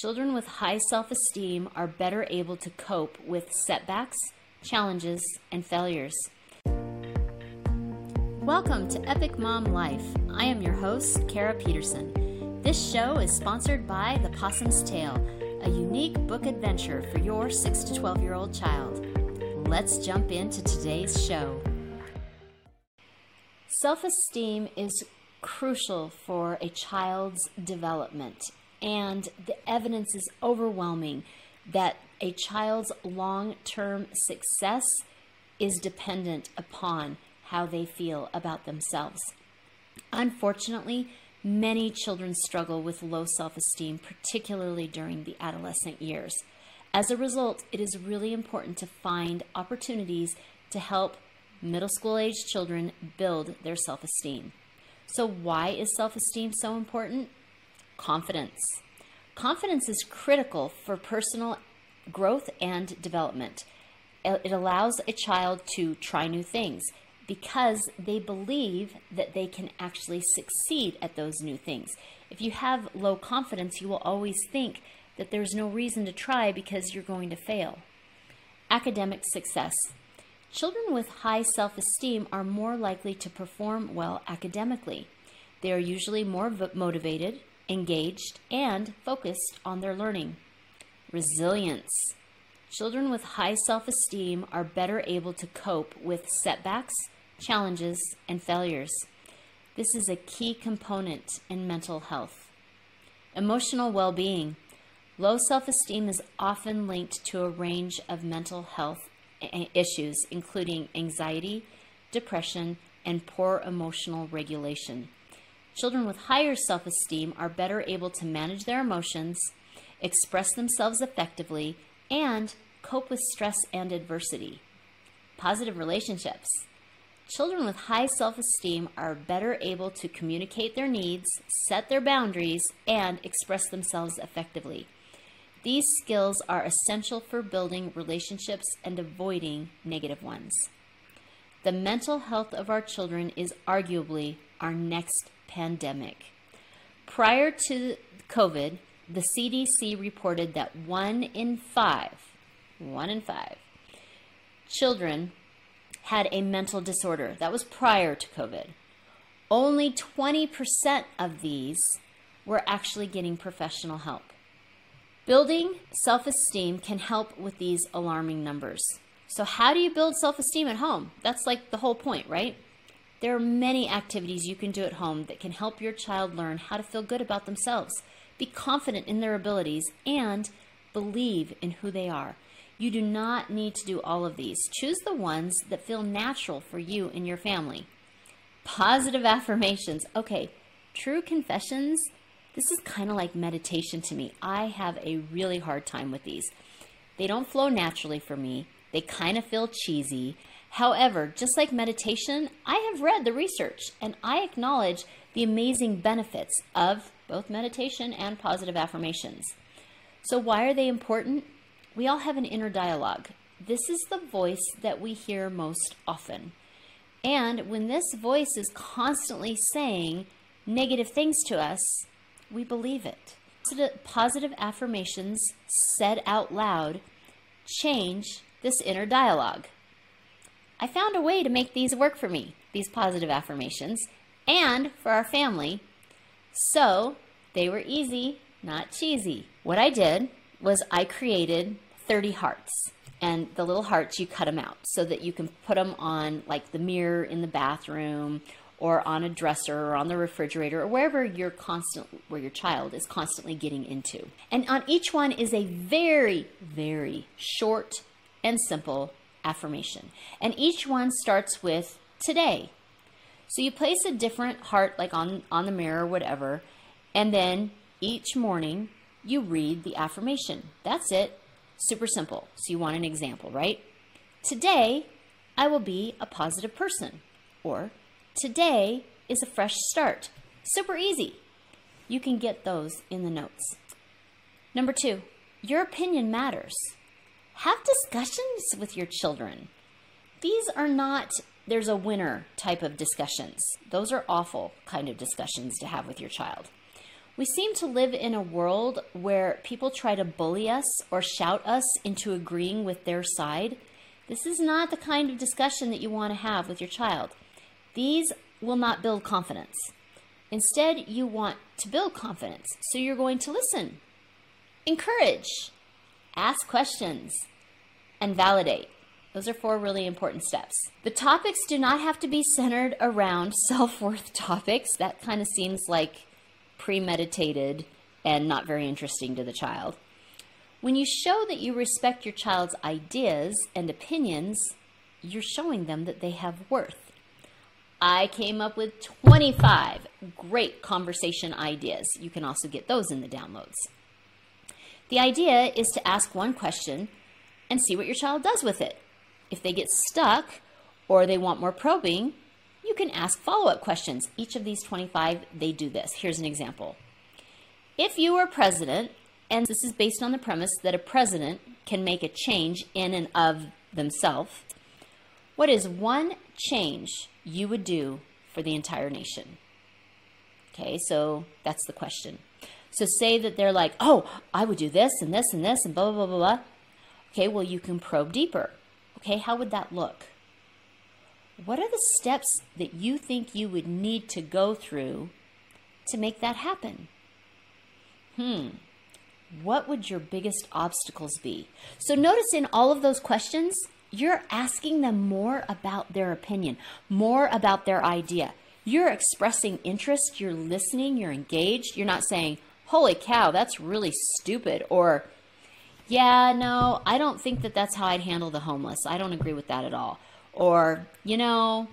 Children with high self esteem are better able to cope with setbacks, challenges, and failures. Welcome to Epic Mom Life. I am your host, Kara Peterson. This show is sponsored by The Possum's Tale, a unique book adventure for your 6 to 12 year old child. Let's jump into today's show. Self esteem is crucial for a child's development, and the evidence is overwhelming that a child's long term success is dependent upon how they feel about themselves. Unfortunately, many children struggle with low self esteem, particularly during the adolescent years. As a result, it is really important to find opportunities to help middle school age children build their self esteem. So, why is self esteem so important? Confidence. Confidence is critical for personal growth and development. It allows a child to try new things because they believe that they can actually succeed at those new things. If you have low confidence, you will always think that there's no reason to try because you're going to fail. Academic success. Children with high self esteem are more likely to perform well academically. They are usually more motivated, engaged, and focused on their learning. Resilience. Children with high self esteem are better able to cope with setbacks, challenges, and failures. This is a key component in mental health. Emotional well being. Low self esteem is often linked to a range of mental health eh, eh, issues, including anxiety, depression, and poor emotional regulation. Children with higher self esteem are better able to manage their emotions, express themselves effectively, and cope with stress and adversity. Positive relationships. Children with high self esteem are better able to communicate their needs, set their boundaries, and express themselves effectively. These skills are essential for building relationships and avoiding negative ones. The mental health of our children is arguably our next pandemic. Prior to COVID, the CDC reported that one in five, one in five, children had a mental disorder. That was prior to COVID. Only 20% of these were actually getting professional help. Building self esteem can help with these alarming numbers. So, how do you build self esteem at home? That's like the whole point, right? There are many activities you can do at home that can help your child learn how to feel good about themselves, be confident in their abilities, and believe in who they are. You do not need to do all of these. Choose the ones that feel natural for you and your family. Positive affirmations. Okay, true confessions. This is kind of like meditation to me. I have a really hard time with these. They don't flow naturally for me, they kind of feel cheesy. However, just like meditation, I have read the research and I acknowledge the amazing benefits of both meditation and positive affirmations. So, why are they important? We all have an inner dialogue. This is the voice that we hear most often. And when this voice is constantly saying negative things to us, we believe it. Positive affirmations said out loud change this inner dialogue. I found a way to make these work for me, these positive affirmations, and for our family. So they were easy, not cheesy. What I did was I created 30 hearts. And the little hearts, you cut them out so that you can put them on like the mirror in the bathroom or on a dresser or on the refrigerator or wherever you're constant where your child is constantly getting into. And on each one is a very very short and simple affirmation. And each one starts with today. So you place a different heart like on on the mirror or whatever, and then each morning you read the affirmation. That's it. Super simple. So you want an example, right? Today, I will be a positive person. Or, today is a fresh start. Super easy. You can get those in the notes. Number two, your opinion matters. Have discussions with your children. These are not there's a winner type of discussions. Those are awful kind of discussions to have with your child. We seem to live in a world where people try to bully us or shout us into agreeing with their side. This is not the kind of discussion that you want to have with your child. These will not build confidence. Instead, you want to build confidence, so you're going to listen, encourage, ask questions, and validate. Those are four really important steps. The topics do not have to be centered around self worth topics. That kind of seems like premeditated and not very interesting to the child. When you show that you respect your child's ideas and opinions, you're showing them that they have worth. I came up with 25 great conversation ideas. You can also get those in the downloads. The idea is to ask one question and see what your child does with it. If they get stuck or they want more probing, you can ask follow up questions. Each of these 25, they do this. Here's an example. If you were president, and this is based on the premise that a president can make a change in and of themselves, what is one change you would do for the entire nation? Okay, so that's the question. So say that they're like, oh, I would do this and this and this and blah, blah, blah, blah. blah. Okay, well, you can probe deeper. Okay, how would that look? What are the steps that you think you would need to go through to make that happen? Hmm. What would your biggest obstacles be? So notice in all of those questions, you're asking them more about their opinion, more about their idea. You're expressing interest, you're listening, you're engaged. You're not saying, holy cow, that's really stupid, or yeah, no, I don't think that that's how I'd handle the homeless. I don't agree with that at all. Or, you know,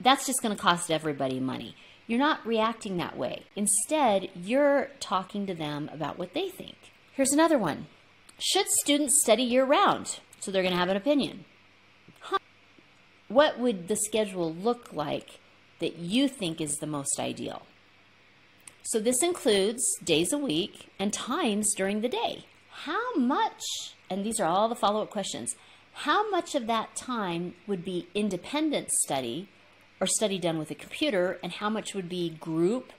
that's just going to cost everybody money. You're not reacting that way. Instead, you're talking to them about what they think. Here's another one Should students study year round? So they're going to have an opinion. Huh. What would the schedule look like that you think is the most ideal? So this includes days a week and times during the day. How much, and these are all the follow up questions, how much of that time would be independent study or study done with a computer, and how much would be group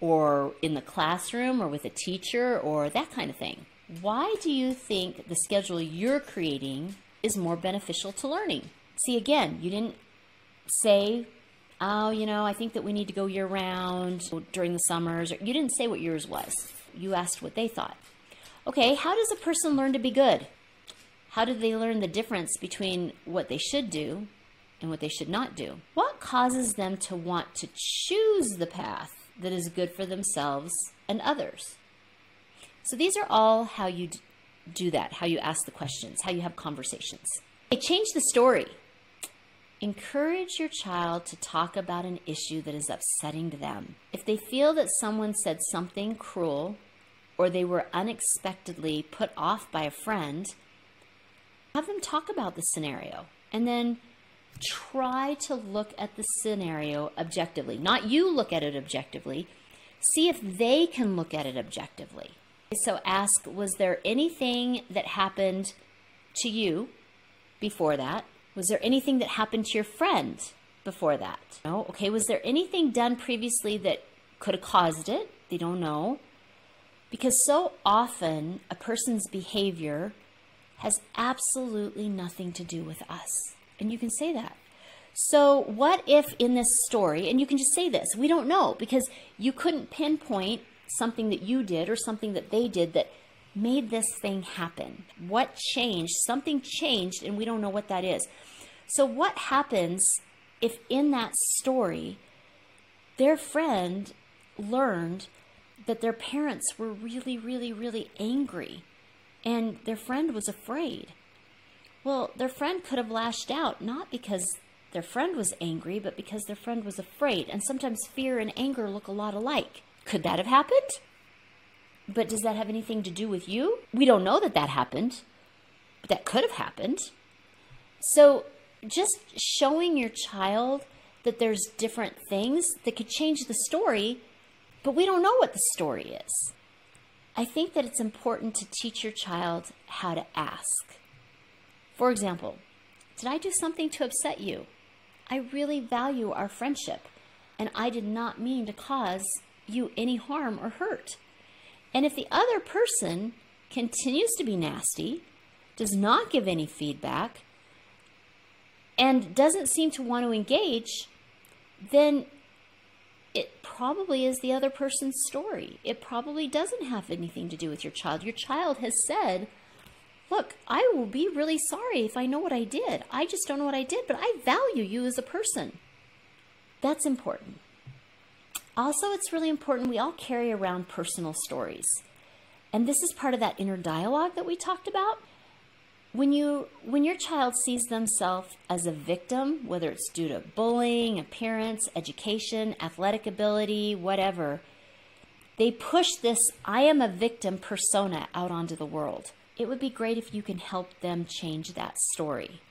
or in the classroom or with a teacher or that kind of thing? Why do you think the schedule you're creating is more beneficial to learning? See, again, you didn't say, oh, you know, I think that we need to go year round during the summers. You didn't say what yours was. You asked what they thought. Okay, how does a person learn to be good? How do they learn the difference between what they should do and what they should not do? What causes them to want to choose the path that is good for themselves and others? So these are all how you do that, how you ask the questions, how you have conversations. Okay, change the story. Encourage your child to talk about an issue that is upsetting to them. If they feel that someone said something cruel or they were unexpectedly put off by a friend, have them talk about the scenario and then try to look at the scenario objectively. Not you look at it objectively, see if they can look at it objectively. So ask Was there anything that happened to you before that? Was there anything that happened to your friend before that? No? Okay, was there anything done previously that could have caused it? They don't know. Because so often a person's behavior has absolutely nothing to do with us. And you can say that. So, what if in this story, and you can just say this, we don't know because you couldn't pinpoint something that you did or something that they did that made this thing happen? What changed? Something changed, and we don't know what that is. So, what happens if in that story their friend learned that their parents were really, really, really angry and their friend was afraid. Well, their friend could have lashed out not because their friend was angry, but because their friend was afraid. And sometimes fear and anger look a lot alike. Could that have happened? But does that have anything to do with you? We don't know that that happened, but that could have happened. So just showing your child that there's different things that could change the story but we don't know what the story is. I think that it's important to teach your child how to ask. For example, did I do something to upset you? I really value our friendship, and I did not mean to cause you any harm or hurt. And if the other person continues to be nasty, does not give any feedback, and doesn't seem to want to engage, then it probably is the other person's story. It probably doesn't have anything to do with your child. Your child has said, Look, I will be really sorry if I know what I did. I just don't know what I did, but I value you as a person. That's important. Also, it's really important we all carry around personal stories. And this is part of that inner dialogue that we talked about. When you when your child sees themselves as a victim, whether it's due to bullying, appearance, education, athletic ability, whatever, they push this I am a victim persona out onto the world. It would be great if you can help them change that story.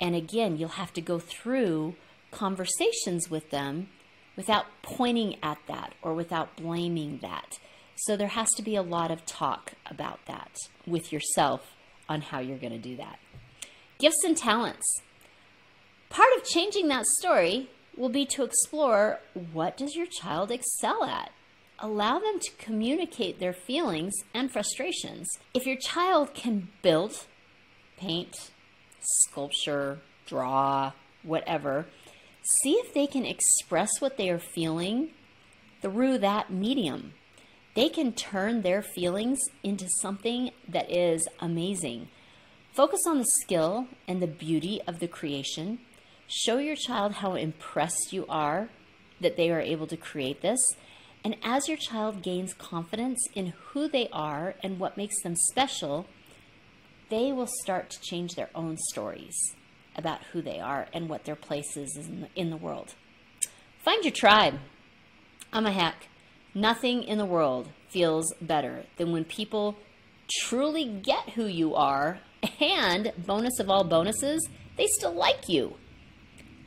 And again, you'll have to go through conversations with them without pointing at that or without blaming that. So there has to be a lot of talk about that with yourself on how you're going to do that. Gifts and talents. Part of changing that story will be to explore what does your child excel at? Allow them to communicate their feelings and frustrations. If your child can build, paint, sculpture, draw, whatever, see if they can express what they are feeling through that medium. They can turn their feelings into something that is amazing. Focus on the skill and the beauty of the creation. Show your child how impressed you are that they are able to create this. And as your child gains confidence in who they are and what makes them special, they will start to change their own stories about who they are and what their place is in the, in the world. Find your tribe. I'm a hack. Nothing in the world feels better than when people truly get who you are and, bonus of all bonuses, they still like you.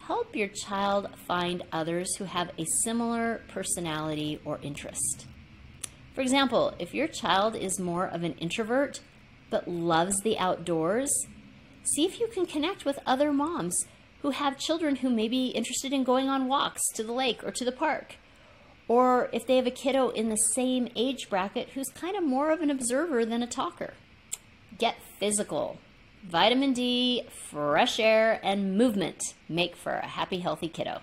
Help your child find others who have a similar personality or interest. For example, if your child is more of an introvert but loves the outdoors, see if you can connect with other moms who have children who may be interested in going on walks to the lake or to the park. Or if they have a kiddo in the same age bracket who's kind of more of an observer than a talker. Get physical. Vitamin D, fresh air, and movement make for a happy, healthy kiddo.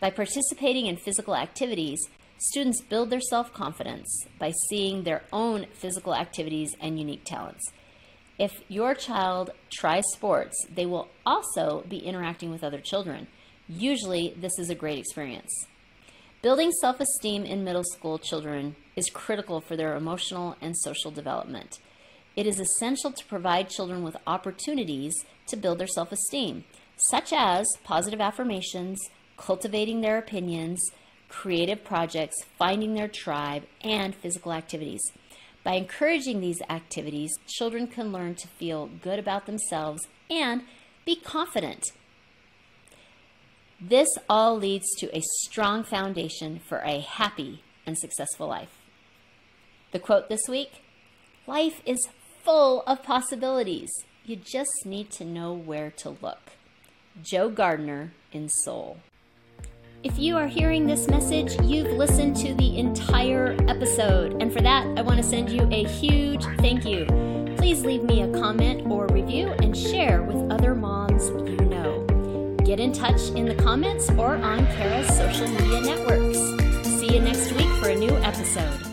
By participating in physical activities, students build their self confidence by seeing their own physical activities and unique talents. If your child tries sports, they will also be interacting with other children. Usually, this is a great experience. Building self esteem in middle school children is critical for their emotional and social development. It is essential to provide children with opportunities to build their self esteem, such as positive affirmations, cultivating their opinions, creative projects, finding their tribe, and physical activities. By encouraging these activities, children can learn to feel good about themselves and be confident. This all leads to a strong foundation for a happy and successful life. The quote this week Life is full of possibilities. You just need to know where to look. Joe Gardner in Soul. If you are hearing this message, you've listened to the entire episode. And for that, I want to send you a huge thank you. Please leave me a comment or review and share with other moms you. Get in touch in the comments or on Kara's social media networks. See you next week for a new episode.